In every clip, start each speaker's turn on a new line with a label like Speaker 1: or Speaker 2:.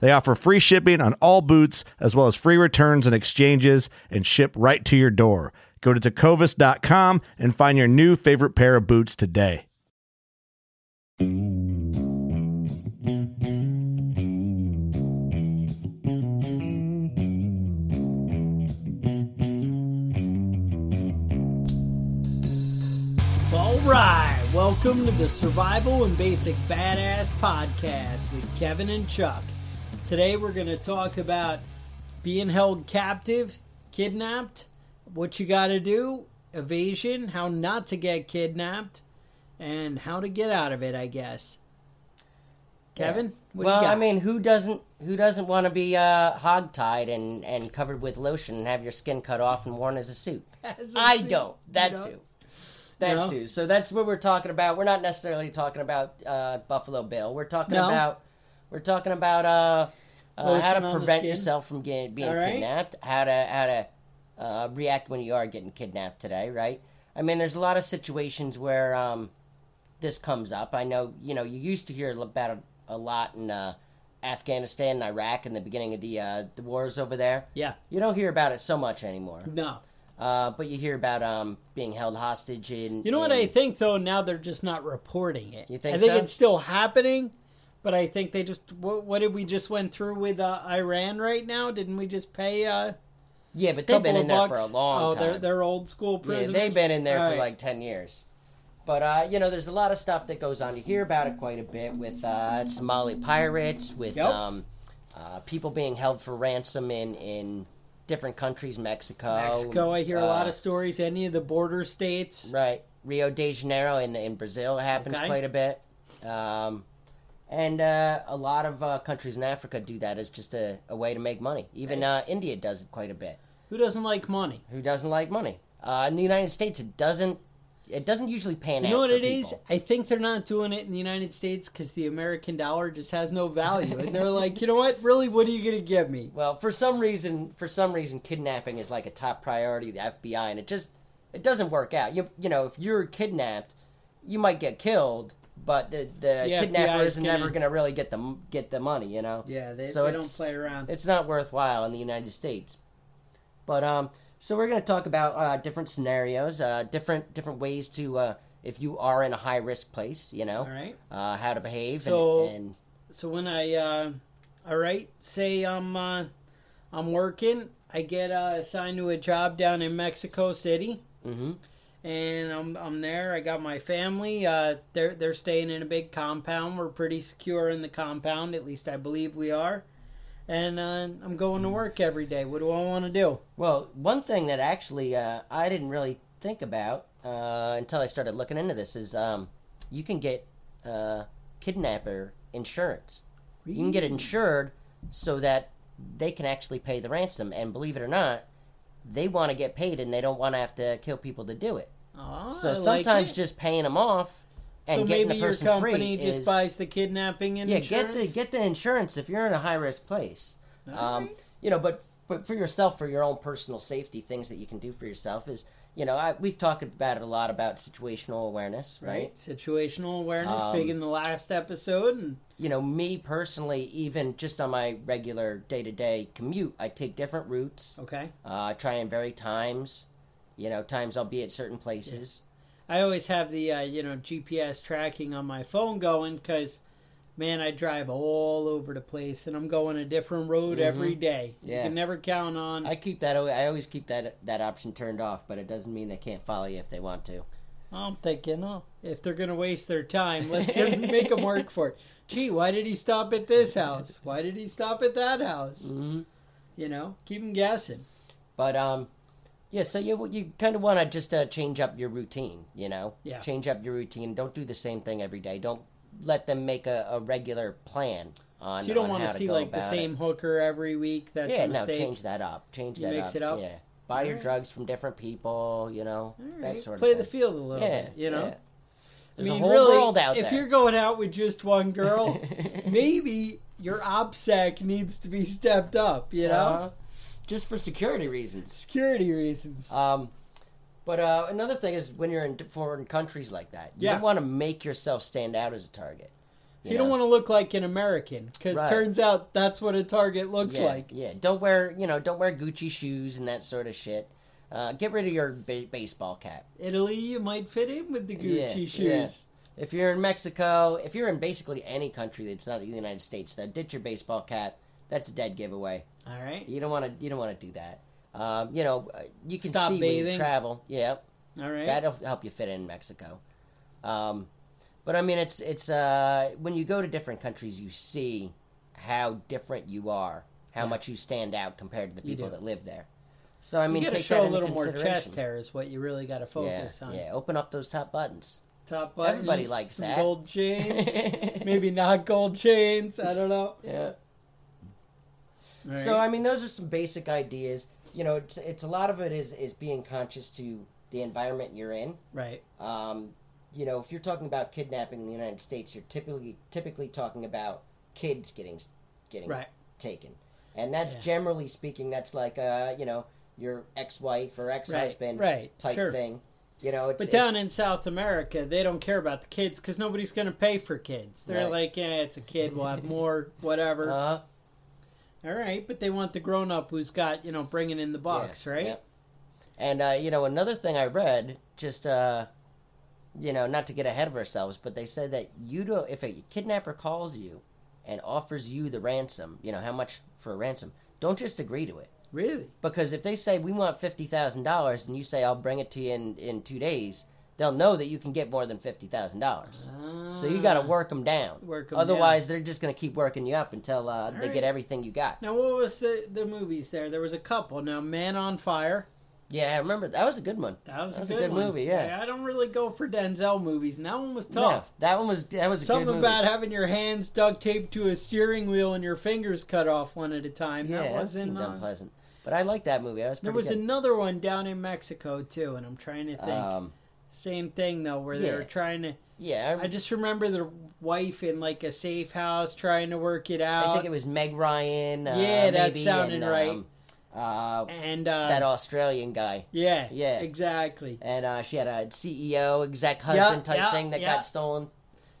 Speaker 1: They offer free shipping on all boots, as well as free returns and exchanges, and ship right to your door. Go to tecovas.com and find your new favorite pair of boots today.
Speaker 2: All right, welcome to the Survival and Basic Badass Podcast with Kevin and Chuck. Today we're going to talk about being held captive, kidnapped, what you got to do, evasion, how not to get kidnapped, and how to get out of it, I guess. Kevin, what
Speaker 3: well,
Speaker 2: you got?
Speaker 3: I mean, who doesn't who doesn't want to be uh, hogtied and, and covered with lotion and have your skin cut off and worn as a suit?
Speaker 2: As a
Speaker 3: I
Speaker 2: suit,
Speaker 3: don't. That
Speaker 2: you don't?
Speaker 3: too. That
Speaker 2: No?
Speaker 3: So that's what we're talking about. We're not necessarily talking about uh, Buffalo Bill. We're talking
Speaker 2: No.
Speaker 3: about we're talking about uh, uh, how to prevent yourself from getting being
Speaker 2: right.
Speaker 3: kidnapped. How to how to uh, react when you are getting kidnapped today, right? I mean, there's a lot of situations where um, this comes up. I know, you know, you used to hear about it a lot in uh, Afghanistan and Iraq in the beginning of the uh, the wars over there.
Speaker 2: yeah,
Speaker 3: You don't hear about it so much anymore,
Speaker 2: no.
Speaker 3: uh, but you hear about um, being held hostage in.
Speaker 2: You know what I think though? Now they're just not reporting it.
Speaker 3: You think
Speaker 2: I think
Speaker 3: so?
Speaker 2: it's still happening, but I think they just what, what did we just went through with uh, Iran right now? Didn't we just pay uh,
Speaker 3: Yeah, but they've been in there for a long
Speaker 2: oh,
Speaker 3: time.
Speaker 2: they're they're old school
Speaker 3: yeah,
Speaker 2: prisoners.
Speaker 3: they've been in there
Speaker 2: All
Speaker 3: for
Speaker 2: right.
Speaker 3: like ten years. But uh, you know, there's a lot of stuff that goes on. You hear about it quite a bit with uh, Somali pirates, with
Speaker 2: Yep.
Speaker 3: um, uh, people being held for ransom in in different countries, Mexico.
Speaker 2: Mexico. I hear a lot
Speaker 3: uh,
Speaker 2: of stories. Any of the border states.
Speaker 3: Right. Rio de Janeiro in, in Brazil happens
Speaker 2: Okay.
Speaker 3: quite a bit. Um, and uh, a lot of uh, countries in Africa do that as just a, a way to make money. Even uh, India does it quite a bit.
Speaker 2: Who doesn't like money?
Speaker 3: Who doesn't like money? Uh, in the United States, it doesn't. It doesn't usually pan
Speaker 2: You
Speaker 3: out.
Speaker 2: know what it is?
Speaker 3: people.
Speaker 2: I think they're not doing it in the United States because the American dollar just has no value, and they're like, you know what? Really, what are you gonna give me?
Speaker 3: Well, for some reason, for some reason, kidnapping is like a top priority of the FBI, and it just it doesn't work out. You you know, if you're kidnapped, you might get killed, but the the kidnapper is never
Speaker 2: gonna-
Speaker 3: really get the get the money. You know.
Speaker 2: Yeah, they,
Speaker 3: So
Speaker 2: they don't play around.
Speaker 3: It's not worthwhile in the United States. But um, so we're going to talk about uh, different scenarios, uh, different different ways to uh, if you are in a high risk place, you know,
Speaker 2: All right.
Speaker 3: uh, how to behave
Speaker 2: So-
Speaker 3: and, and
Speaker 2: So when I, uh, all right, say I'm, uh, I'm working, I get uh, assigned to a job down in Mexico City,
Speaker 3: hmm
Speaker 2: and I'm, I'm there. I got my family. Uh, they're they're staying in a big compound. We're pretty secure in the compound, at least I believe we are. And uh, I'm going to work every day. What do I want to do?
Speaker 3: Well, one thing that actually uh, I didn't really think about uh, until I started looking into this is um, you can get uh, kidnapper insurance. You can get it insured so that they can actually pay the ransom. And believe it or not, they want to get paid and they don't want to have to kill people to do it.
Speaker 2: Oh,
Speaker 3: So
Speaker 2: I like
Speaker 3: sometimes
Speaker 2: it.
Speaker 3: just paying them off and
Speaker 2: so
Speaker 3: getting
Speaker 2: maybe
Speaker 3: the
Speaker 2: your
Speaker 3: person
Speaker 2: company
Speaker 3: free
Speaker 2: just
Speaker 3: is
Speaker 2: buys the kidnapping and
Speaker 3: yeah,
Speaker 2: insurance.
Speaker 3: get the get the insurance if you're in a high risk place. Um, you know, but but for yourself, for your own personal safety, things that you can do for yourself is, you know, I, we've talked about it a lot about situational awareness, right?
Speaker 2: right? Situational awareness,
Speaker 3: Um,
Speaker 2: big in the last episode, and
Speaker 3: You know, me personally, even just on my regular day to day commute, I take different routes.
Speaker 2: okay.
Speaker 3: Uh, I try and vary times. You know, times I'll be at certain places.
Speaker 2: I always have the uh, you know GPS tracking on my phone going because, man, I drive all over the place and I'm going a different road every day. You
Speaker 3: Mm-hmm. Yeah.
Speaker 2: can never count on.
Speaker 3: I keep that. I always keep that that option turned off, but it doesn't mean they can't follow you if they want to.
Speaker 2: I'm thinking, oh, if they're gonna waste their time, let's get, make them work for it. Gee, why did he stop at this house? Why did he stop at that house?
Speaker 3: hmm
Speaker 2: You know, keep them guessing.
Speaker 3: But um, yeah. So you you kind of want to just uh, change up your routine. You know,
Speaker 2: Yeah.
Speaker 3: Change up your routine. Don't do the same thing every day. Don't let them make a, a regular plan on.
Speaker 2: So you don't want to see like the same
Speaker 3: It.
Speaker 2: hooker every week. That's
Speaker 3: yeah, no, change that up. Change
Speaker 2: You
Speaker 3: that
Speaker 2: mix
Speaker 3: up.
Speaker 2: it up?
Speaker 3: Yeah. Buy your
Speaker 2: Alright.
Speaker 3: drugs from different people. You know,
Speaker 2: All
Speaker 3: that
Speaker 2: right,
Speaker 3: sort of
Speaker 2: Play the field a little
Speaker 3: yeah,
Speaker 2: bit. You know.
Speaker 3: yeah.
Speaker 2: I
Speaker 3: There's
Speaker 2: mean,
Speaker 3: a whole
Speaker 2: really,
Speaker 3: world out
Speaker 2: if
Speaker 3: there.
Speaker 2: you're going out with just one girl, maybe your OPSEC needs to be stepped up. You know,
Speaker 3: Uh, just for security reasons.
Speaker 2: security reasons.
Speaker 3: Um, but uh, another thing is when you're in foreign countries like that, you
Speaker 2: Yeah.
Speaker 3: don't want to make yourself stand out as a target.
Speaker 2: So you don't want to look like an American because
Speaker 3: Right.
Speaker 2: turns out that's what a target looks
Speaker 3: yeah,
Speaker 2: like.
Speaker 3: Yeah, don't wear you know don't wear Gucci shoes and that sort of shit. Uh, get rid of your ba- baseball cap.
Speaker 2: Italy, you might fit in with the
Speaker 3: Yeah,
Speaker 2: Gucci shoes.
Speaker 3: yeah. If you're in Mexico, if you're in basically any country that's not the United States, then ditch your baseball cap. That's a dead giveaway.
Speaker 2: All right,
Speaker 3: You don't want to. You don't want to do that. Um, you know, uh, you can
Speaker 2: Stop
Speaker 3: see when you travel. Yeah,
Speaker 2: all right.
Speaker 3: that'll help you fit in Mexico. Um, but I mean, it's it's uh, when you go to different countries, you see how different you are, how
Speaker 2: Yeah.
Speaker 3: much you stand out compared to the people that live there. So I mean,
Speaker 2: you
Speaker 3: take
Speaker 2: show
Speaker 3: that
Speaker 2: a little more chest hair is what you really got to
Speaker 3: Yeah,
Speaker 2: focus on.
Speaker 3: yeah. Open up those top buttons.
Speaker 2: Top buttons,
Speaker 3: Everybody likes
Speaker 2: some
Speaker 3: that.
Speaker 2: gold chains, maybe not gold chains. I don't know.
Speaker 3: Yeah.
Speaker 2: Right.
Speaker 3: So I mean, those are some basic ideas. You know, it's it's a lot of it is is being conscious to the environment you're in.
Speaker 2: right,
Speaker 3: Um, you know, if you're talking about kidnapping in the United States, you're typically typically talking about kids getting getting
Speaker 2: right.
Speaker 3: taken, and that's
Speaker 2: Yeah.
Speaker 3: generally speaking, that's like uh, you know, your ex-wife or ex-husband
Speaker 2: right,
Speaker 3: type
Speaker 2: sure.
Speaker 3: thing. You know, it's
Speaker 2: But down in South America, they don't care about the kids because nobody's going to pay for kids. They're
Speaker 3: Right.
Speaker 2: like, yeah, it's a kid. We'll have more, whatever.
Speaker 3: uh,
Speaker 2: All right, but they want the grown up who's got you know bringing in the box,
Speaker 3: Yeah,
Speaker 2: right?
Speaker 3: yeah. And uh, you know, another thing I read, just uh, you know, not to get ahead of ourselves, but they said that you do if a kidnapper calls you and offers you the ransom, you know, how much for a ransom, don't just agree to it.
Speaker 2: Really?
Speaker 3: Because if they say we want fifty thousand dollars and you say I'll bring it to you in, in two days, they'll know that you can get more than fifty thousand dollars. So you got to work them down.
Speaker 2: Ah. Work 'em
Speaker 3: Otherwise, they're just going to keep working you up until uh, they
Speaker 2: right.
Speaker 3: get everything you got.
Speaker 2: Now, what was the the movies there? There was a couple. Now, Man on Fire.
Speaker 3: Yeah, I remember that was a good one.
Speaker 2: That was,
Speaker 3: That
Speaker 2: a good,
Speaker 3: movie. Yeah.
Speaker 2: I don't really go for Denzel movies, and that one was
Speaker 3: No,
Speaker 2: tough.
Speaker 3: that one was that was a
Speaker 2: Something
Speaker 3: good movie.
Speaker 2: about having your hands duct taped to a steering wheel and your fingers cut off one at a time.
Speaker 3: yeah,
Speaker 2: that
Speaker 3: that
Speaker 2: wasn't.
Speaker 3: seemed
Speaker 2: Uh,
Speaker 3: unpleasant. But I liked that movie. I was
Speaker 2: there was
Speaker 3: good.
Speaker 2: another one down in Mexico too, and I'm trying to think.
Speaker 3: um,
Speaker 2: Same thing though, where they
Speaker 3: yeah.
Speaker 2: were trying to.
Speaker 3: yeah, I,
Speaker 2: I just remember the wife in like a safe house trying to work it out.
Speaker 3: I think it was Meg Ryan. Uh,
Speaker 2: Yeah, that
Speaker 3: maybe,
Speaker 2: sounded
Speaker 3: and,
Speaker 2: right.
Speaker 3: Um, uh,
Speaker 2: and uh,
Speaker 3: that Australian guy,
Speaker 2: yeah,
Speaker 3: Yeah.
Speaker 2: exactly.
Speaker 3: and uh, she had a CEO, exec husband type
Speaker 2: yeah,
Speaker 3: thing that
Speaker 2: yeah.
Speaker 3: got stolen.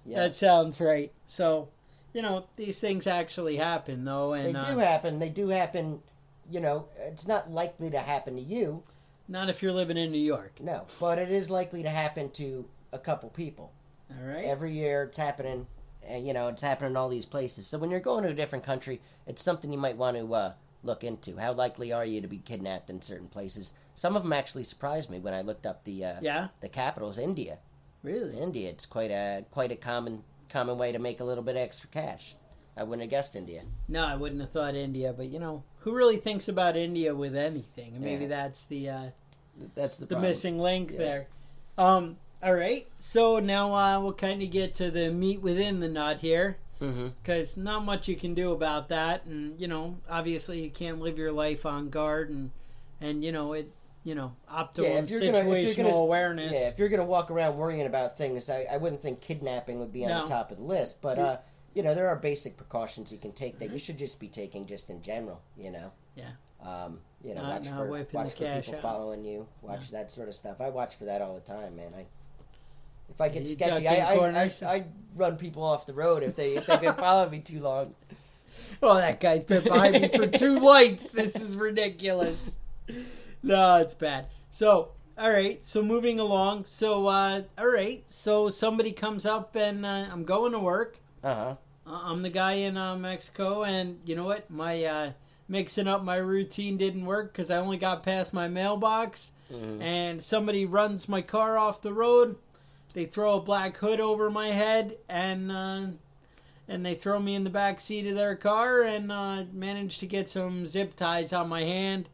Speaker 3: Yeah,
Speaker 2: That sounds right. So, you know, these things actually happen though,
Speaker 3: they
Speaker 2: and uh,
Speaker 3: do happen. They do happen. You know, it's not likely to happen to you.
Speaker 2: Not if you're living in New York.
Speaker 3: No, but it is likely to happen to a couple people.
Speaker 2: All right.
Speaker 3: every year it's happening and you know it's happening in all these places so when you're going to a different country it's something you might want to uh, look into how likely are you to be kidnapped in certain places some of them actually surprised me when i looked up the uh,
Speaker 2: yeah.
Speaker 3: the capitals india
Speaker 2: Really?
Speaker 3: india it's quite a quite a common common way to make a little bit of extra cash i wouldn't have guessed india
Speaker 2: No, I wouldn't have thought India, but you know, who really thinks about India with anything? And maybe
Speaker 3: Yeah.
Speaker 2: that's the uh,
Speaker 3: that's the,
Speaker 2: the missing link
Speaker 3: Yeah.
Speaker 2: there. Um. All right. So now uh, we'll kind of get to the meat within the nut here. Because not much you can do about that and you know obviously you can't live your life on guard and and you know it you know optimal
Speaker 3: Yeah,
Speaker 2: situational
Speaker 3: gonna- if you're gonna-
Speaker 2: awareness
Speaker 3: Yeah, if you're going to walk around worrying about things, I, I wouldn't think kidnapping would be on
Speaker 2: No.
Speaker 3: the top of the list. But uh, you know, there are basic precautions you can take that you should just be taking just in general. You know. Um, you know, watch for watch for people
Speaker 2: out.
Speaker 3: following you. Watch that sort of stuff. I watch for that all the time, man. I if I get
Speaker 2: You
Speaker 3: sketchy, I I, I? I run people off the road if they if they've been following me too long.
Speaker 2: Oh, that guy's been behind me for two lights. This is ridiculous. No, it's bad. So, all right. So moving along. So, uh, all right. So somebody comes up and uh, I'm going to work.
Speaker 3: Uh huh.
Speaker 2: Uh, I'm the guy in uh, Mexico, and you know what? My uh, mixing up my routine didn't work because I only got past my mailbox, and somebody runs my car off the road. They throw a black hood over my head, and uh, and they throw me in the back seat of their car, and uh, manage to get some zip ties on my hand,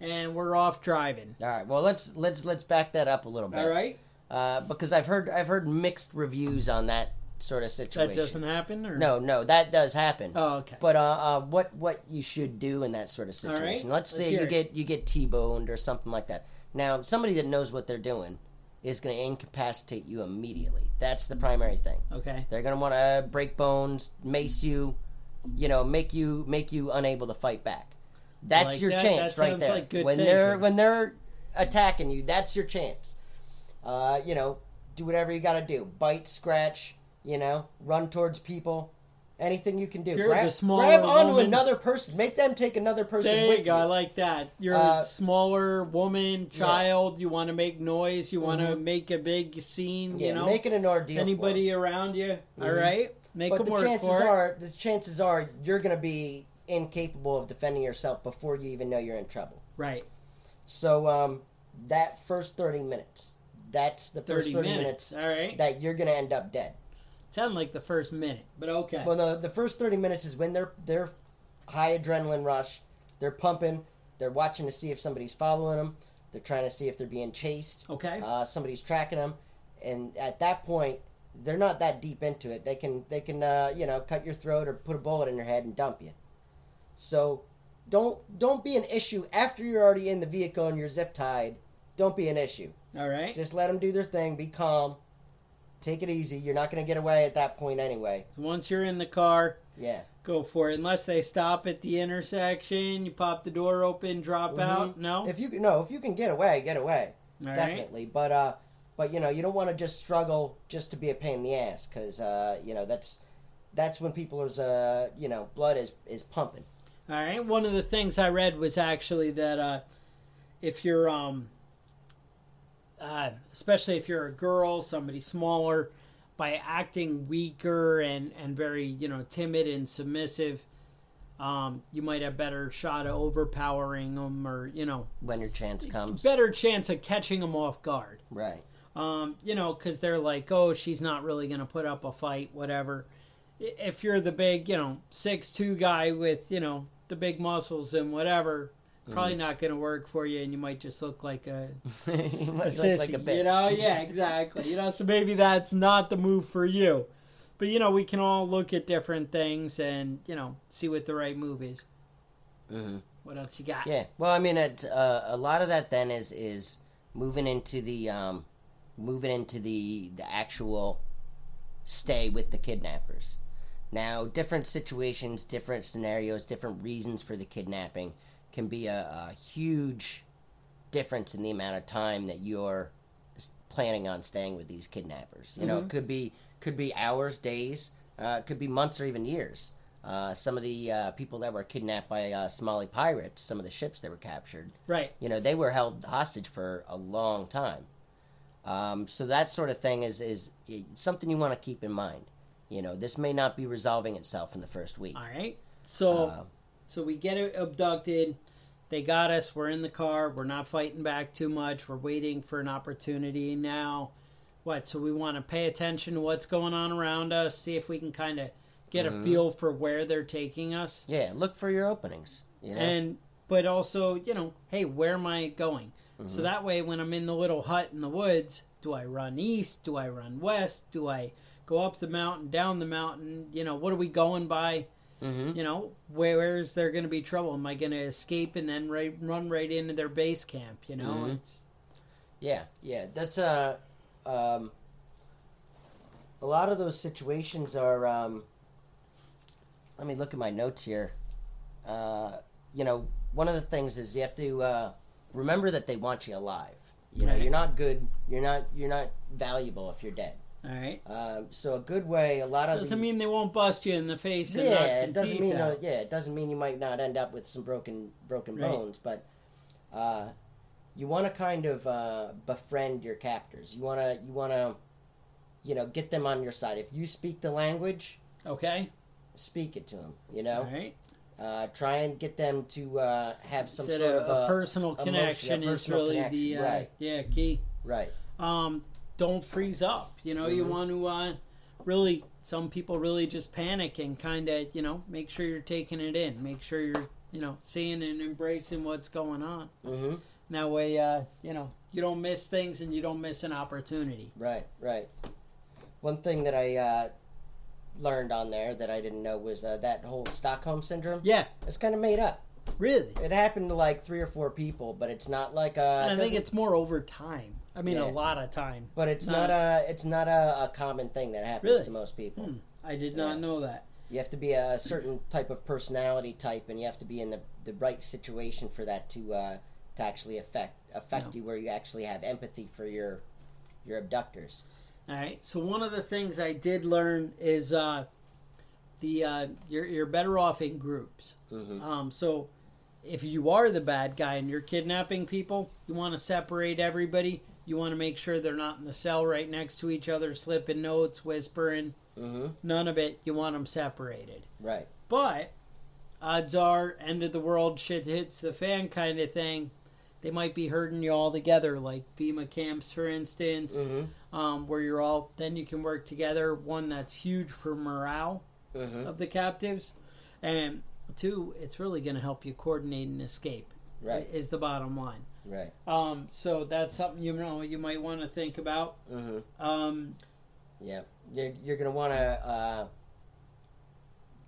Speaker 2: and we're off driving.
Speaker 3: All right. Well, let's let's let's back that up a little bit.
Speaker 2: All right,
Speaker 3: Uh, because I've heard I've heard mixed reviews on that sort of situation.
Speaker 2: that doesn't happen, or
Speaker 3: No, no, that does happen.
Speaker 2: Oh, okay.
Speaker 3: But uh, uh, what what you should do in that sort of
Speaker 2: right.
Speaker 3: situation? Let's
Speaker 2: Let's
Speaker 3: say you
Speaker 2: it.
Speaker 3: get you get T-boned or something like that. Now, somebody that knows what they're doing is going to incapacitate you immediately. That's the primary thing.
Speaker 2: okay,
Speaker 3: They're going to want to break bones, mace you, you know, make you make you unable to fight back. That's
Speaker 2: Like
Speaker 3: your
Speaker 2: that?
Speaker 3: chance
Speaker 2: That
Speaker 3: right there.
Speaker 2: like good
Speaker 3: when they're when they're attacking you, that's your chance. Uh, you know, do whatever you got to do. Bite, scratch, you know, run towards people. Anything you can do.
Speaker 2: You're
Speaker 3: grab,
Speaker 2: the smaller
Speaker 3: grab onto
Speaker 2: woman.
Speaker 3: another person. Make them take another person
Speaker 2: There
Speaker 3: with
Speaker 2: you go. I like that. You're
Speaker 3: Uh,
Speaker 2: a smaller woman, child. You want to make noise. You want to make a big scene.
Speaker 3: Mm-hmm. yeah,
Speaker 2: you know,
Speaker 3: make it an ordeal.
Speaker 2: anybody around you. All right, make
Speaker 3: But
Speaker 2: them
Speaker 3: the
Speaker 2: work
Speaker 3: chances
Speaker 2: for it.
Speaker 3: are, the chances are, you're going to be incapable of defending yourself before you even know you're in trouble.
Speaker 2: Right,
Speaker 3: So um, that first thirty minutes, that's the first
Speaker 2: thirty minutes.
Speaker 3: minutes,
Speaker 2: All right,
Speaker 3: that you're going to end up dead.
Speaker 2: Sound like the first minute, but okay.
Speaker 3: Well, no, the first thirty minutes is when they're they're high adrenaline rush, they're pumping, they're watching to see if somebody's following them, they're trying to see if they're being chased.
Speaker 2: okay,
Speaker 3: uh, somebody's tracking them, and at that point, they're not that deep into it. They can they can uh, you know cut your throat or put a bullet in your head and dump you. So don't don't be an issue after you're already in the vehicle and you're zip tied. Don't be an issue.
Speaker 2: all right.
Speaker 3: Just let them do their thing. Be calm. Take it easy. You're not going to get away at that point anyway.
Speaker 2: Once you're in the car,
Speaker 3: Yeah.
Speaker 2: go for it. Unless they stop at the intersection, you pop the door open, drop out. No,
Speaker 3: If you can, no, if you can get away, get away.
Speaker 2: All right.
Speaker 3: Definitely. But uh, but you know, you don't want to just struggle just to be a pain in the ass because uh, you know that's that's when people's uh, you know, blood is is pumping.
Speaker 2: All right. One of the things I read was actually that uh, if you're, um, uh, especially if you're a girl, somebody smaller, by acting weaker and and very you know timid and submissive, um, you might have better shot of overpowering them or you know
Speaker 3: When your chance comes,
Speaker 2: better chance of catching them off guard.
Speaker 3: right?
Speaker 2: Um, you know, because they're like, oh, she's not really going to put up a fight, whatever. If you're the big, you know, six two guy with, you know, the big muscles and whatever, probably not going to work for you, and you might just look like a,
Speaker 3: you
Speaker 2: a
Speaker 3: might look
Speaker 2: sissy,
Speaker 3: like a bitch.
Speaker 2: you know? Yeah, exactly. you know, so maybe that's not the move for you. But you know, we can all look at different things and you know see what the right move is.
Speaker 3: hmm
Speaker 2: What else you got?
Speaker 3: Yeah. Well, I mean, it, uh, a lot of that then is is moving into the um, moving into the the actual stay with the kidnappers. Now, different situations, different scenarios, different reasons for the kidnapping can be a, a huge difference in the amount of time that you're planning on staying with these kidnappers. You know, it could be could be hours, days, uh, it could be months or even years. Uh, some of the uh, people that were kidnapped by uh, Somali pirates, some of the ships that were captured,
Speaker 2: Right.
Speaker 3: you know, they were held hostage for a long time. Um, so that sort of thing is is something you want to keep in mind. You know, this may not be resolving itself in the first week.
Speaker 2: All right. So
Speaker 3: Uh,
Speaker 2: so we get abducted. They got us. We're in the car. We're not fighting back too much. We're waiting for an opportunity now. What? So we want to pay attention to what's going on around us. See if we can kind of get
Speaker 3: Mm-hmm.
Speaker 2: a feel for where they're taking us.
Speaker 3: yeah, look for your openings. You know,
Speaker 2: And but also, you know, hey, where am I going?
Speaker 3: Mm-hmm.
Speaker 2: So that way, when I'm in the little hut in the woods, do I run east? Do I run west? Do I go up the mountain, down the mountain? You know, what are we going by?
Speaker 3: Hmm
Speaker 2: You know, where, where is there going to be trouble? Am I going to escape and then right, run right into their base camp? You know,
Speaker 3: Mhm.
Speaker 2: it's
Speaker 3: Yeah, yeah, that's uh, um, a lot of those situations are. Um, let me look at my notes here. Uh, you know, one of the things is you have to uh, remember that they want you alive. You know,
Speaker 2: Right.
Speaker 3: you're not good. You're not. You're not valuable if you're dead.
Speaker 2: All right.
Speaker 3: Um, so a good way, a lot of
Speaker 2: Doesn't
Speaker 3: the,
Speaker 2: mean they won't bust you in the face
Speaker 3: yeah, it doesn't mean uh, yeah, it doesn't mean you might not end up with some broken broken
Speaker 2: Right.
Speaker 3: bones, but uh, you want to kind of uh, befriend your captors. You want to you want to you know get them on your side. If you speak the language,
Speaker 2: Okay.
Speaker 3: speak it to them. You know,
Speaker 2: All right.
Speaker 3: uh, try and get them to uh, have some
Speaker 2: Said
Speaker 3: sort
Speaker 2: a,
Speaker 3: of
Speaker 2: a
Speaker 3: uh,
Speaker 2: personal
Speaker 3: emotion,
Speaker 2: connection
Speaker 3: a
Speaker 2: is really
Speaker 3: connection,
Speaker 2: the uh,
Speaker 3: right.
Speaker 2: yeah key.
Speaker 3: right.
Speaker 2: Um, don't freeze up. You know,
Speaker 3: Mm-hmm.
Speaker 2: you want to uh, really. Some people really just panic and kind of you know make sure you're taking it in. Make sure you're you know seeing and embracing what's going on.
Speaker 3: hmm
Speaker 2: That way, uh, you know, you don't miss things and you don't miss an opportunity.
Speaker 3: Right, right. One thing that I uh, learned on there that I didn't know was uh, that whole Stockholm syndrome.
Speaker 2: Yeah,
Speaker 3: It's kind of made up.
Speaker 2: really.
Speaker 3: It happened to like three or four people, but it's not like uh.
Speaker 2: I think it's more over time. I mean,
Speaker 3: Yeah.
Speaker 2: a lot of time.
Speaker 3: But it's
Speaker 2: not-
Speaker 3: not, a. It's not a, a common thing that happens
Speaker 2: Really?
Speaker 3: to most people.
Speaker 2: Hmm. I did not
Speaker 3: Yeah.
Speaker 2: know that.
Speaker 3: You have to be a certain type of personality type, and you have to be in the, the right situation for that to uh, to actually affect affect
Speaker 2: No.
Speaker 3: you, where you actually have empathy for your your abductors.
Speaker 2: All right. So one of the things I did learn is uh, the uh, you're you're better off in groups.
Speaker 3: Mhm.
Speaker 2: Um, so if you are the bad guy and you're kidnapping people, you want to separate everybody. You want to make sure they're not in the cell right next to each other, slipping notes, whispering.
Speaker 3: hmm
Speaker 2: None of it. You want them separated.
Speaker 3: Right.
Speaker 2: But odds are, end of the world, shit hits the fan kind of thing. They might be herding you all together, like FEMA camps, for instance,
Speaker 3: hmm
Speaker 2: um, where you're all. Then you can work together. One that's huge for morale
Speaker 3: hmm
Speaker 2: of the captives, and two, it's really going to help you coordinate and escape.
Speaker 3: Right.
Speaker 2: is the bottom line.
Speaker 3: Right.
Speaker 2: Um, so that's something you know you might want to think about.
Speaker 3: hmm
Speaker 2: Um,
Speaker 3: Yeah, you're, you're gonna want to uh,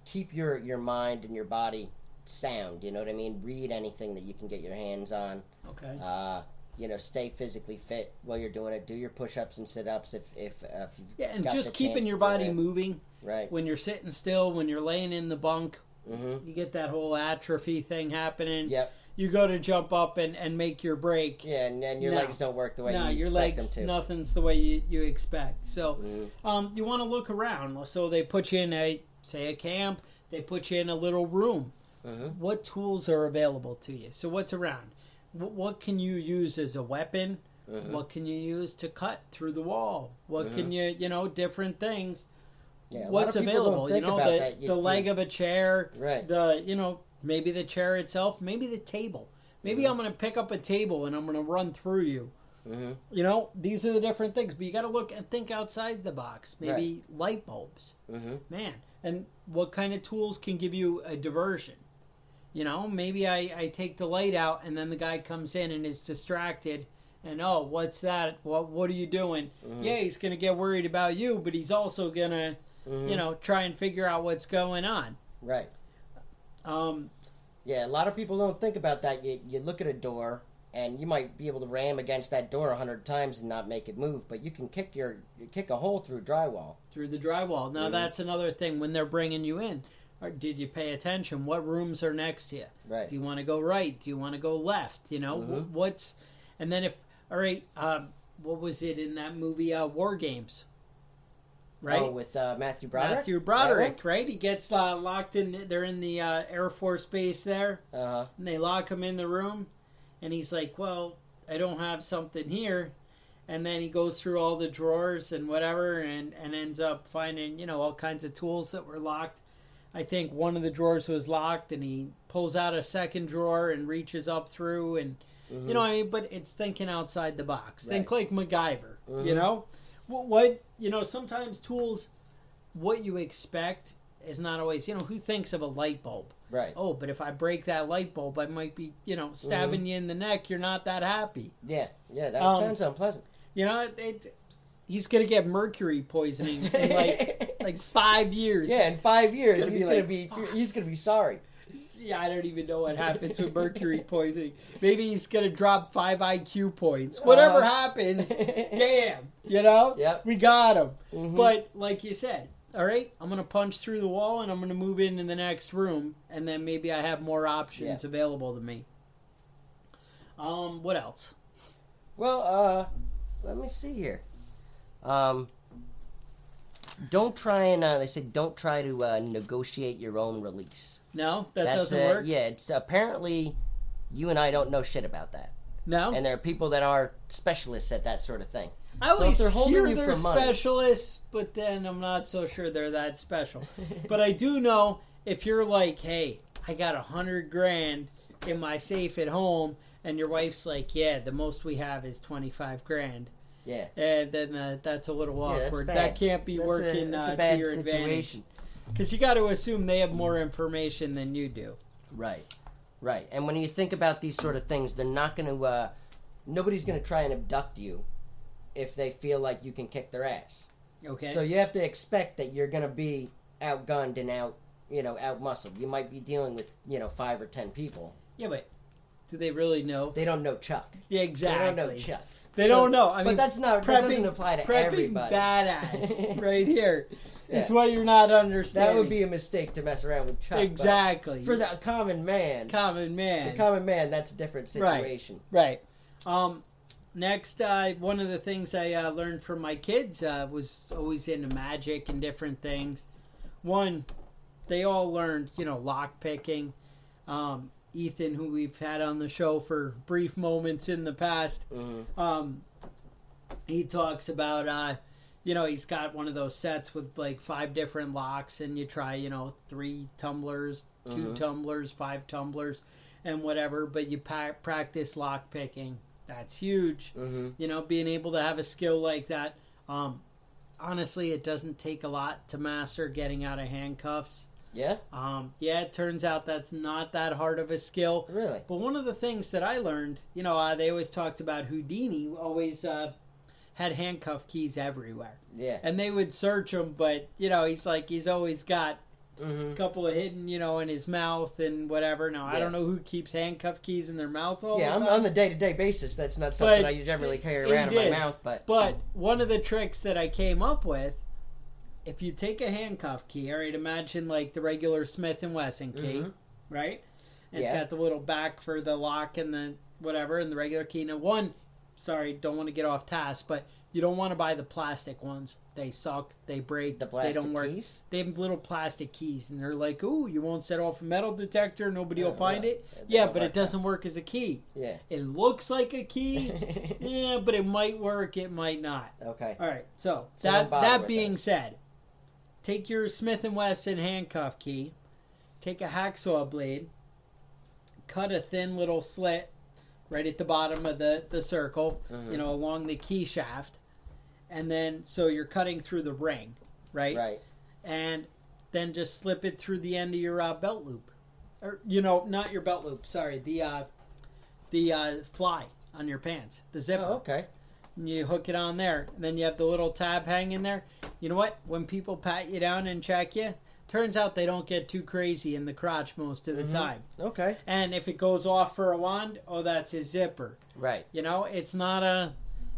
Speaker 3: keep your your mind and your body sound. You know what I mean? Read anything that you can get your hands on.
Speaker 2: okay.
Speaker 3: Uh, you know, stay physically fit while you're doing it. Do your push-ups and sit-ups if if, uh, if
Speaker 2: Yeah, and just keeping your body moving
Speaker 3: Right.
Speaker 2: when you're sitting still, when you're laying in the bunk.
Speaker 3: Mm-hmm.
Speaker 2: You get that whole atrophy thing happening.
Speaker 3: Yep.
Speaker 2: You go to jump up and, and make your break.
Speaker 3: Yeah, and, and your
Speaker 2: No.
Speaker 3: legs don't work the way
Speaker 2: no,
Speaker 3: you
Speaker 2: your
Speaker 3: expect
Speaker 2: legs,
Speaker 3: them to.
Speaker 2: nothing's the way you, you expect. So,
Speaker 3: Mhm.
Speaker 2: um, you want to look around. So they put you in a, say, a camp. They put you in a little room.
Speaker 3: Mhm.
Speaker 2: What tools are available to you? So what's around? What, what can you use as a weapon?
Speaker 3: Mhm.
Speaker 2: What can you use to cut through the wall? What can you, you know, different things.
Speaker 3: Yeah,
Speaker 2: What's
Speaker 3: of people don't
Speaker 2: available? You know, the.
Speaker 3: You-
Speaker 2: the
Speaker 3: you-
Speaker 2: leg of a chair,
Speaker 3: Right.
Speaker 2: the you know maybe the chair itself, maybe the table. Maybe
Speaker 3: Mm-hmm.
Speaker 2: I'm going to pick up a table and I'm going to run through you.
Speaker 3: Mhm.
Speaker 2: You know, these are the different things, but you got to look and think outside the box. Maybe light bulbs,
Speaker 3: Mhm.
Speaker 2: man, and what kind of tools can give you a diversion? You know, maybe I, I take the light out and then the guy comes in and is distracted. And oh, what's that? What what are you doing?
Speaker 3: Mm-hmm.
Speaker 2: Yeah, he's gonna get worried about you, but he's also gonna,
Speaker 3: Mhm.
Speaker 2: you know, try and figure out what's going on.
Speaker 3: Right.
Speaker 2: Um,
Speaker 3: Yeah, a lot of people don't think about that. You, you look at a door, and you might be able to ram against that door a hundred times and not make it move, but you can kick your you kick a hole through drywall.
Speaker 2: through the drywall. Now
Speaker 3: Mhm.
Speaker 2: that's another thing when they're bringing you in. Or did you pay attention? What rooms are next to you?
Speaker 3: Right.
Speaker 2: Do you want to go right? Do you want to go left? You know
Speaker 3: Mhm.
Speaker 2: what's, and then if all right, um, what was it in that movie? Uh, War Games. Right.
Speaker 3: Oh, with uh, Matthew Broderick.
Speaker 2: Matthew Broderick, right? He gets uh, locked in. They're in the uh, Air Force base there,
Speaker 3: Uh huh.
Speaker 2: and they lock him in the room, and he's like, "Well, I don't have something here," and then he goes through all the drawers and whatever, and and ends up finding you know all kinds of tools that were locked. I think one of the drawers was locked, and he pulls out a second drawer and reaches up through, and you know, I mean, but it's thinking outside the box. Think like MacGyver, you
Speaker 3: Mhm.
Speaker 2: know. What, what you know, sometimes tools, what you expect is not always. You know, who thinks of a light bulb?
Speaker 3: Right.
Speaker 2: oh, but if I break that light bulb, I might be, you know, stabbing
Speaker 3: Mm-hmm.
Speaker 2: you in the neck. You're not that happy.
Speaker 3: Yeah. Yeah. That
Speaker 2: Um,
Speaker 3: sounds unpleasant.
Speaker 2: You know, it, it, he's gonna get mercury poisoning in like like five years.
Speaker 3: Yeah. In five years,
Speaker 2: gonna be
Speaker 3: he's gonna be he's gonna be sorry.
Speaker 2: Yeah, I don't even know what happens with mercury poisoning. Maybe he's gonna drop five IQ points. Whatever
Speaker 3: Uh,
Speaker 2: happens, damn, you know,
Speaker 3: Yep.
Speaker 2: we got him.
Speaker 3: Mhm.
Speaker 2: But like you said, all right, I'm gonna punch through the wall and I'm gonna move into the next room, and then maybe I have more options
Speaker 3: Yeah.
Speaker 2: available to me. Um, what else?
Speaker 3: Well, uh, let me see here. Um, don't try and uh, they said don't try to uh, negotiate your own release.
Speaker 2: No, that
Speaker 3: That's
Speaker 2: doesn't
Speaker 3: uh,
Speaker 2: work.
Speaker 3: Yeah, it's apparently you and I don't know shit about that,
Speaker 2: No,
Speaker 3: and there are people that are specialists at that sort of thing.
Speaker 2: I
Speaker 3: so
Speaker 2: always
Speaker 3: they're
Speaker 2: hear
Speaker 3: you
Speaker 2: they're
Speaker 3: for money-
Speaker 2: specialists, but then I'm not so sure they're that special. but I do know if you're like, hey, I got a hundred grand in my safe at home, and your wife's like, yeah, the most we have is twenty five grand,
Speaker 3: Yeah,
Speaker 2: and then uh, that's a little awkward.
Speaker 3: bad.
Speaker 2: that can't be
Speaker 3: That's
Speaker 2: working
Speaker 3: A, that's
Speaker 2: uh,
Speaker 3: a bad
Speaker 2: to your advantage
Speaker 3: situation.
Speaker 2: Because you got to assume they have more information than you do.
Speaker 3: Right, right. And when you think about these sort of things, they're not going to. Uh, nobody's going to try and abduct you if they feel like you can kick their ass.
Speaker 2: Okay.
Speaker 3: So you have to expect that you're going to be outgunned and out, you know, out muscled. You might be dealing with, you know, five or ten people.
Speaker 2: yeah, but do they really know?
Speaker 3: They don't know Chuck.
Speaker 2: yeah, exactly.
Speaker 3: They don't know Chuck.
Speaker 2: They
Speaker 3: So-
Speaker 2: don't know. I
Speaker 3: but
Speaker 2: mean,
Speaker 3: that's not. That doesn't apply to
Speaker 2: prepping
Speaker 3: everybody.
Speaker 2: badass right here. It's
Speaker 3: Yeah.
Speaker 2: what you're not understanding.
Speaker 3: That would be a mistake to mess around with Chuck.
Speaker 2: exactly
Speaker 3: For the common man,
Speaker 2: common man.
Speaker 3: the common man, that's a different situation.
Speaker 2: right. Um, next, uh, one of the things I uh, learned from my kids uh, was always into magic and different things. One, they all learned, you know, lock picking. Um, Ethan, who we've had on the show for brief moments in the past,
Speaker 3: Mhm.
Speaker 2: um, he talks about uh, you know he's got one of those sets with like five different locks and you try you know three tumblers 2
Speaker 3: Mhm.
Speaker 2: tumblers five tumblers and whatever but you pa- practice lock picking that's huge
Speaker 3: Mm-hmm.
Speaker 2: you know being able to have a skill like that um, honestly it doesn't take a lot to master getting out of handcuffs
Speaker 3: Yeah,
Speaker 2: um, yeah it turns out that's not that hard of a skill
Speaker 3: really.
Speaker 2: but one of the things that I learned, you know, uh, they always talked about Houdini always uh, had handcuff keys everywhere.
Speaker 3: Yeah.
Speaker 2: And they would search him, but, you know, he's like, he's always got
Speaker 3: Mm-hmm.
Speaker 2: a couple of hidden, you know, in his mouth and whatever. Now, I don't know who keeps handcuff keys in their mouth all
Speaker 3: Yeah,
Speaker 2: the
Speaker 3: I'm
Speaker 2: time.
Speaker 3: on the day to day basis. That's not something
Speaker 2: But
Speaker 3: I generally carry around in my mouth, but
Speaker 2: But one of the tricks that I came up with, if you take a handcuff key, all right, imagine like the regular Smith and Wesson key,
Speaker 3: Mhm.
Speaker 2: right? And It's
Speaker 3: Yeah.
Speaker 2: got the little back for the lock and the whatever, and the regular key. Now, one, sorry, don't want to get off task, but you don't want to buy the plastic ones. They suck. They break.
Speaker 3: the
Speaker 2: they
Speaker 3: plastic
Speaker 2: don't work.
Speaker 3: keys.
Speaker 2: They have little plastic keys, and they're like, "Ooh, you won't set off a metal detector. Nobody will
Speaker 3: Oh,
Speaker 2: find
Speaker 3: yeah.
Speaker 2: it." Yeah, but it doesn't work as a key.
Speaker 3: Yeah.
Speaker 2: It looks like a key. yeah, but it might work. It might not.
Speaker 3: okay.
Speaker 2: All right. So,
Speaker 3: So
Speaker 2: that that being
Speaker 3: those.
Speaker 2: said, take your Smith and Wesson handcuff key, take a hacksaw blade, cut a thin little slit right at the bottom of the the circle,
Speaker 3: Mhm.
Speaker 2: you know, along the key shaft, and then so you're cutting through the ring, right?
Speaker 3: Right.
Speaker 2: And then just slip it through the end of your uh, belt loop, or you know, not your belt loop. Sorry, the uh, the uh, fly on your pants, the zipper
Speaker 3: Oh, okay.
Speaker 2: and you hook it on there. And then you have the little tab hanging there. You know what? When people pat you down and check you, turns out they don't get too crazy in the crotch most of the
Speaker 3: Mhm.
Speaker 2: time.
Speaker 3: Okay.
Speaker 2: And if it goes off for a wand, oh, that's his zipper.
Speaker 3: Right.
Speaker 2: You know, it's not a.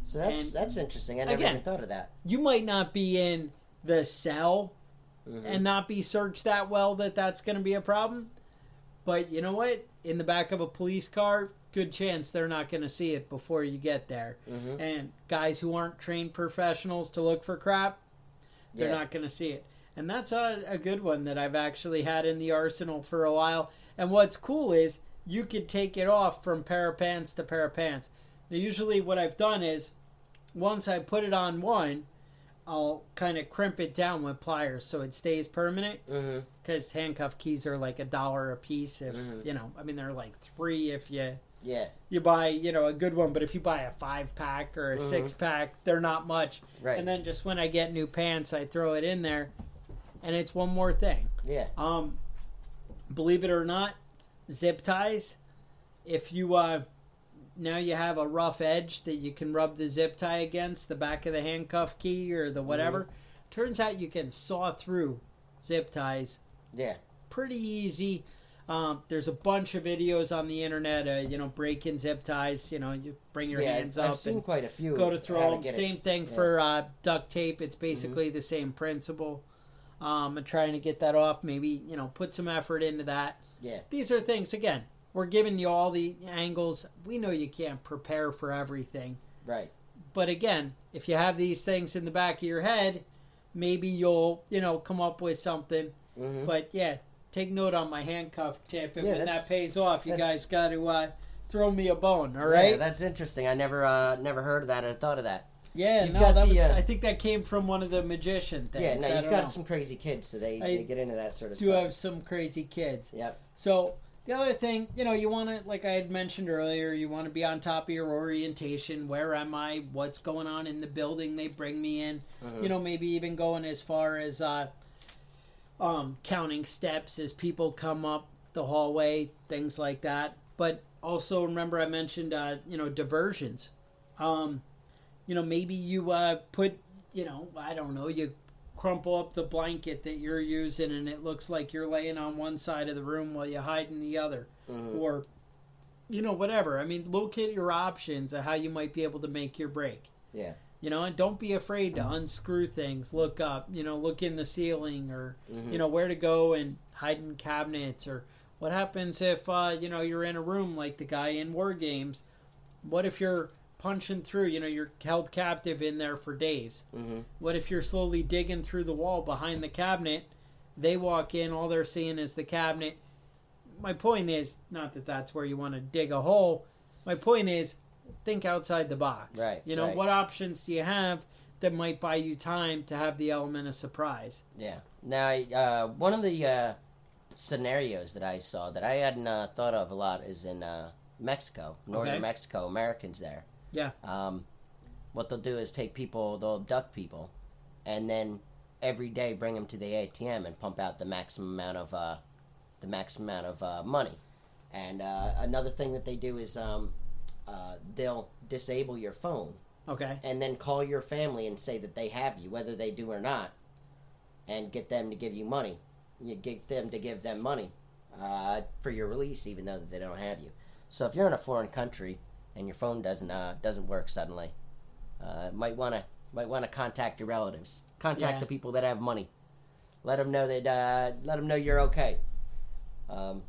Speaker 3: So that's
Speaker 2: And-
Speaker 3: that's interesting. I never
Speaker 2: Again-
Speaker 3: even thought of that.
Speaker 2: You might not be in the cell
Speaker 3: Mhm.
Speaker 2: and not be searched that well that that's going to be a problem. But you know what? In the back of a police car, good chance they're not going to see it before you get there.
Speaker 3: Mhm.
Speaker 2: And guys who aren't trained professionals to look for crap, they're
Speaker 3: Yeah.
Speaker 2: not going to see it. And that's a, a good one that I've actually had in the arsenal for a while. And what's cool is you could take it off from pair of pants to pair of pants. Now, usually, what I've done is once I put it on one, I'll kind of crimp it down with pliers so it stays permanent. Because handcuff keys are like a dollar a piece. If
Speaker 3: Mhm.
Speaker 2: you know, I mean, they're like three if you
Speaker 3: Yeah.
Speaker 2: you buy you know a good one. But if you buy a five pack or a
Speaker 3: Mhm.
Speaker 2: six pack, they're not much.
Speaker 3: Right.
Speaker 2: And then just when I get new pants, I throw it in there, and it's one more thing.
Speaker 3: yeah.
Speaker 2: Um, believe it or not, zip ties. If you uh, now you have a rough edge that you can rub the zip tie against the back of the handcuff key or the whatever. Turns out you can saw through zip ties
Speaker 3: Yeah.
Speaker 2: pretty easy. Um, there's a bunch of videos on the internet. Uh, you know, breaking zip ties. You know, you bring your
Speaker 3: yeah.
Speaker 2: hands
Speaker 3: I've
Speaker 2: up
Speaker 3: seen
Speaker 2: and
Speaker 3: quite a few.
Speaker 2: go to throw them.
Speaker 3: it.
Speaker 2: Same thing
Speaker 3: Yeah.
Speaker 2: for uh, duct tape. It's basically the same principle. Um, and trying to get that off. Maybe you know put some effort into that.
Speaker 3: Yeah.
Speaker 2: These are things again. We're giving you all the angles. We know you can't prepare for everything,
Speaker 3: Right.
Speaker 2: but again, if you have these things in the back of your head, maybe you'll you know come up with something.
Speaker 3: hmm
Speaker 2: But yeah, take note on my handcuff tip. And
Speaker 3: Yeah,
Speaker 2: that pays off, you guys got to uh, throw me a bone. All
Speaker 3: Yeah,
Speaker 2: right?
Speaker 3: that's interesting. I never uh, never heard of that or thought of that.
Speaker 2: Yeah,
Speaker 3: You've
Speaker 2: no,
Speaker 3: got
Speaker 2: that
Speaker 3: the,
Speaker 2: was.
Speaker 3: uh,
Speaker 2: I think that came from one of the magician things.
Speaker 3: yeah, no,
Speaker 2: I
Speaker 3: you've got
Speaker 2: know.
Speaker 3: some crazy kids, so they,
Speaker 2: I
Speaker 3: they get into that sort of
Speaker 2: do
Speaker 3: stuff.
Speaker 2: have some crazy kids.
Speaker 3: Yep.
Speaker 2: So the other thing, you know, you want to, like I had mentioned earlier, you want to be on top of your orientation. Where am I? What's going on in the building they bring me in?
Speaker 3: Mhm.
Speaker 2: You know, maybe even going as far as uh, um, counting steps as people come up the hallway, things like that. But also remember, I mentioned, uh, you know, diversions. Um, you know, maybe you uh, put, you know, I don't know, you crumple up the blanket that you're using and it looks like you're laying on one side of the room while you hide in the other
Speaker 3: Mhm.
Speaker 2: or you know whatever i mean locate your options of how you might be able to make your break
Speaker 3: Yeah.
Speaker 2: you know and don't be afraid to unscrew things look up you know look in the ceiling or
Speaker 3: Mhm.
Speaker 2: you know where to go and hide in cabinets or what happens if uh, you know you're in a room like the guy in war games what if you're punching through you know you're held captive in there for days
Speaker 3: hmm
Speaker 2: what if you're slowly digging through the wall behind the cabinet? They walk in, all they're seeing is the cabinet. My point is not that that's where you want to dig a hole. My point is think outside the box.
Speaker 3: Right,
Speaker 2: You know,
Speaker 3: right.
Speaker 2: what options do you have that might buy you time to have the element of surprise?
Speaker 3: Yeah. Now, uh, one of the uh, scenarios that I saw that I hadn't uh, thought of a lot is in uh, Mexico, northern
Speaker 2: Okay.
Speaker 3: Mexico, Americans there.
Speaker 2: Yeah.
Speaker 3: Um, what they'll do is take people, they'll abduct people, and then every day bring them to the ATM and pump out the maximum amount of uh, the maximum amount of uh, money. And uh, another thing that they do is um, uh, they'll disable your phone
Speaker 2: Okay.
Speaker 3: and then call your family and say that they have you, whether they do or not, and get them to give you money. You get them to give them money uh, for your release, even though they don't have you. So if you're in a foreign country and your phone doesn't uh, doesn't work suddenly, uh, might wanna might wanna contact your relatives, contact
Speaker 2: Yeah.
Speaker 3: the people that have money, let them know that uh, let them know you're okay. Um,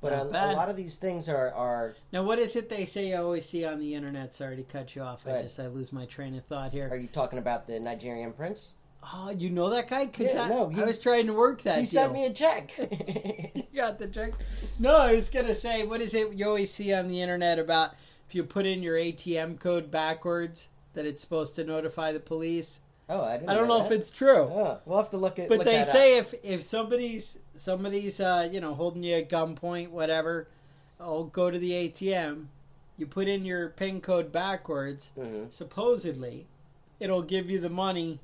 Speaker 3: but a, a lot of these things are, are
Speaker 2: Now, what is it they say I always see on the internet? Sorry to cut you off. I just I lose my train of thought here.
Speaker 3: are you talking about the Nigerian prince?
Speaker 2: Oh, you know that guy? Because
Speaker 3: Yeah, no, he-
Speaker 2: I was trying to work that.
Speaker 3: he
Speaker 2: deal.
Speaker 3: sent me a check.
Speaker 2: You got the check. No, I was gonna say, what is it you always see on the internet about if you put in your ATM code backwards that it's supposed to notify the police?
Speaker 3: Oh, I didn't.
Speaker 2: I don't know
Speaker 3: that.
Speaker 2: if it's true,
Speaker 3: Oh, we'll have to look at.
Speaker 2: but
Speaker 3: look
Speaker 2: they
Speaker 3: that up.
Speaker 2: say if if somebody's somebody's uh, you know holding you at gunpoint, whatever, oh, go to the ATM. You put in your PIN code backwards.
Speaker 3: Mhm.
Speaker 2: Supposedly, it'll give you the money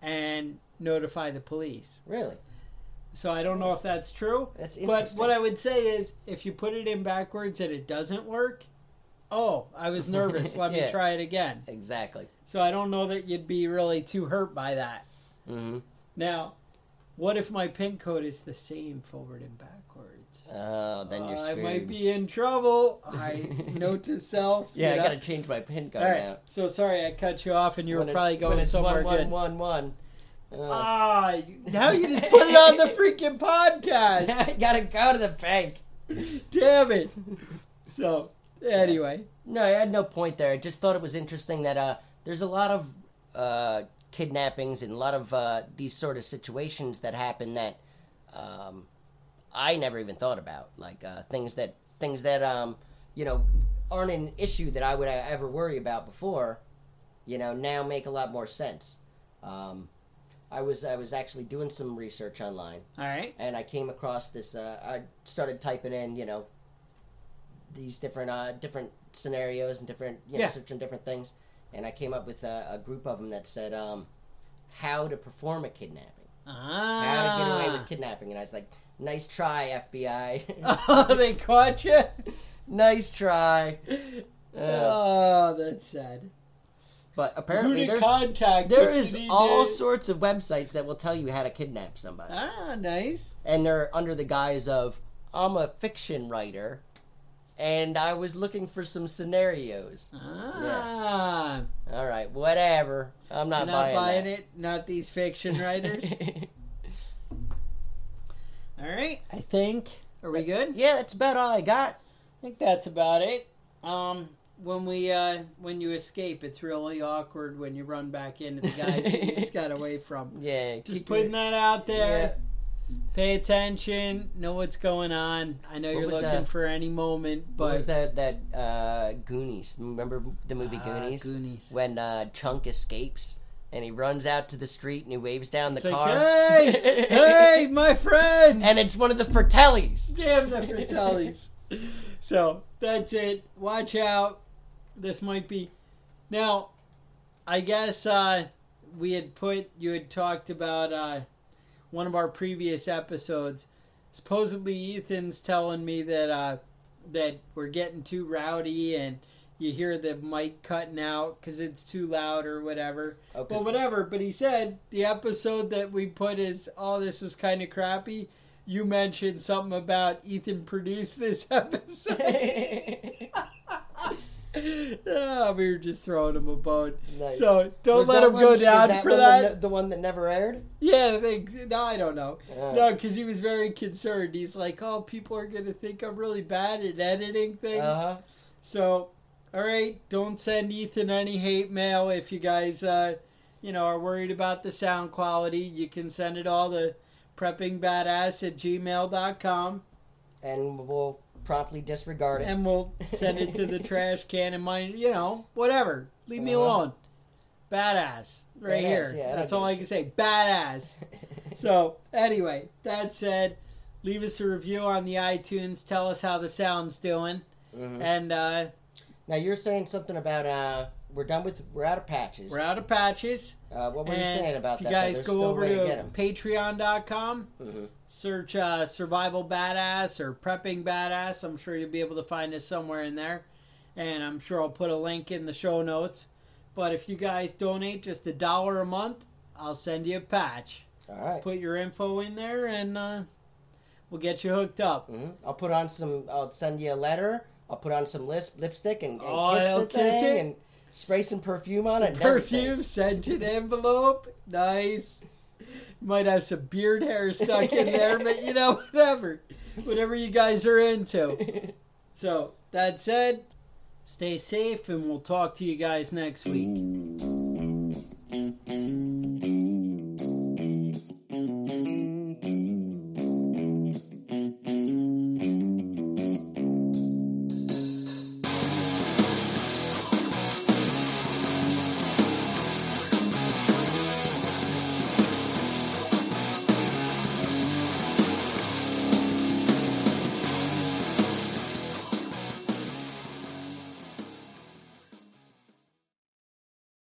Speaker 2: and notify the police.
Speaker 3: Really,
Speaker 2: So I don't know if that's true.
Speaker 3: that's interesting.
Speaker 2: But what I would say is, if you put it in backwards and it doesn't work, oh, I was nervous. Let
Speaker 3: Yeah.
Speaker 2: me try it again.
Speaker 3: exactly.
Speaker 2: So I don't know that you'd be really too hurt by that.
Speaker 3: hmm
Speaker 2: Now, what if my pin code is the same forward and backwards?
Speaker 3: Oh, then you're
Speaker 2: I
Speaker 3: screwed.
Speaker 2: might be in trouble. I note to self.
Speaker 3: yeah, I gotta change my pin code
Speaker 2: All right.
Speaker 3: now.
Speaker 2: So sorry, I cut you off, and you
Speaker 3: When
Speaker 2: were probably going somewhere
Speaker 3: one,
Speaker 2: good.
Speaker 3: One, one, one. Uh,
Speaker 2: Ah, you- now you just put it on the freaking podcast.
Speaker 3: I gotta go to the bank.
Speaker 2: Damn it. So anyway,
Speaker 3: No, I had no point there. I just thought it was interesting that uh, there's a lot of uh, kidnappings and a lot of uh, these sort of situations that happen that um, I never even thought about. Like uh, things that things that um, you know aren't an issue that I would uh, ever worry about before. You know, now make a lot more sense. Um, I was I was actually doing some research online
Speaker 2: all right.
Speaker 3: and I came across this. Uh, I started typing in, you know, these different uh, different scenarios and different, you know,
Speaker 2: Yeah.
Speaker 3: searching different things, and I came up with a, a group of them that said um, how to perform a kidnapping,
Speaker 2: Ah.
Speaker 3: how to get away with kidnapping, and I was like, nice try, FBI,
Speaker 2: oh, they caught you.
Speaker 3: nice try. Uh,
Speaker 2: oh, that's sad.
Speaker 3: but apparently, there's
Speaker 2: contact?
Speaker 3: there is all
Speaker 2: to-
Speaker 3: sorts of websites that will tell you how to kidnap somebody.
Speaker 2: Ah, nice.
Speaker 3: and they're under the guise of I'm a fiction writer, and I was looking for some scenarios.
Speaker 2: Ah,
Speaker 3: All right, whatever. I'm not,
Speaker 2: not,
Speaker 3: buying,
Speaker 2: buying it. Not these fiction writers. All right, I think. Are we good?
Speaker 3: Yeah, that's about all I got.
Speaker 2: I think that's about it. Um, when we uh, when you escape, it's really awkward when you run back into the guys that you just got away from.
Speaker 3: Yeah,
Speaker 2: Just putting that out there.
Speaker 3: Yeah.
Speaker 2: Pay attention. Know what's going on. I know
Speaker 3: What
Speaker 2: you're looking
Speaker 3: that?
Speaker 2: for any moment,
Speaker 3: What was that? That uh, Goonies. Remember the movie
Speaker 2: Ah,
Speaker 3: Goonies?
Speaker 2: Goonies.
Speaker 3: When uh, Chunk escapes and he runs out to the street and he waves down the
Speaker 2: It's like,
Speaker 3: car.
Speaker 2: hey, hey, my friends,
Speaker 3: and it's one of the Fratellis.
Speaker 2: damn the Fratellis. so that's it. Watch out. This might be now. I guess uh, we had put you had talked about uh, one of our previous episodes. Supposedly, Ethan's telling me that uh, that we're getting too rowdy and you hear the mic cutting out because it's too loud or whatever.
Speaker 3: Oh,
Speaker 2: Well, whatever. But he said the episode that we put is, oh, this was kind of crappy. You mentioned something about Ethan produced this episode. Ah, we were just throwing him a bone.
Speaker 3: Nice.
Speaker 2: So don't
Speaker 3: Was
Speaker 2: let him
Speaker 3: one-
Speaker 2: go down
Speaker 3: that
Speaker 2: for that.
Speaker 3: The, the one that never aired.
Speaker 2: Yeah, I no, I don't know.
Speaker 3: Uh.
Speaker 2: No, because he was very concerned. He's like, oh, people are going to think I'm really bad at editing things.
Speaker 3: Uh huh.
Speaker 2: So, all right, don't send Ethan any hate mail if you guys, uh, you know, are worried about the sound quality. You can send it all to preppingbadass at gmail.com
Speaker 3: And we'll promptly disregard it.
Speaker 2: and we'll send it to the trash can and mine, you know, whatever. Leave me
Speaker 3: Uh-huh.
Speaker 2: alone. Badass. Right
Speaker 3: Badass,
Speaker 2: here.
Speaker 3: yeah,
Speaker 2: That's all I can say. Badass. so, anyway, that said, leave us a review on the iTunes. Tell us how the sound's doing.
Speaker 3: Mhm.
Speaker 2: And uh,
Speaker 3: Now you're saying something about uh, we're done with we're out of patches.
Speaker 2: we're out of patches.
Speaker 3: Uh, what were you saying about that?
Speaker 2: You guys go over to, patreon.com,
Speaker 3: Mhm.
Speaker 2: search uh, Survival Badass or Prepping Badass. I'm sure you'll be able to find us somewhere in there. And I'm sure I'll put a link in the show notes. But if you guys donate just a dollar a month, I'll send you a patch.
Speaker 3: All right.
Speaker 2: Put your info in there and uh, we'll get you hooked up.
Speaker 3: Mhm. I'll put on some. I'll send you a letter. I'll put on some lip, lipstick and, and
Speaker 2: Oh,
Speaker 3: kiss the
Speaker 2: kiss
Speaker 3: thing
Speaker 2: it?
Speaker 3: and spray some perfume on
Speaker 2: Some
Speaker 3: it.
Speaker 2: perfume, scented envelope. Nice. Might have some beard hair stuck in there, but you know, whatever. Whatever you guys are into. So, that said, stay safe and we'll talk to you guys next week.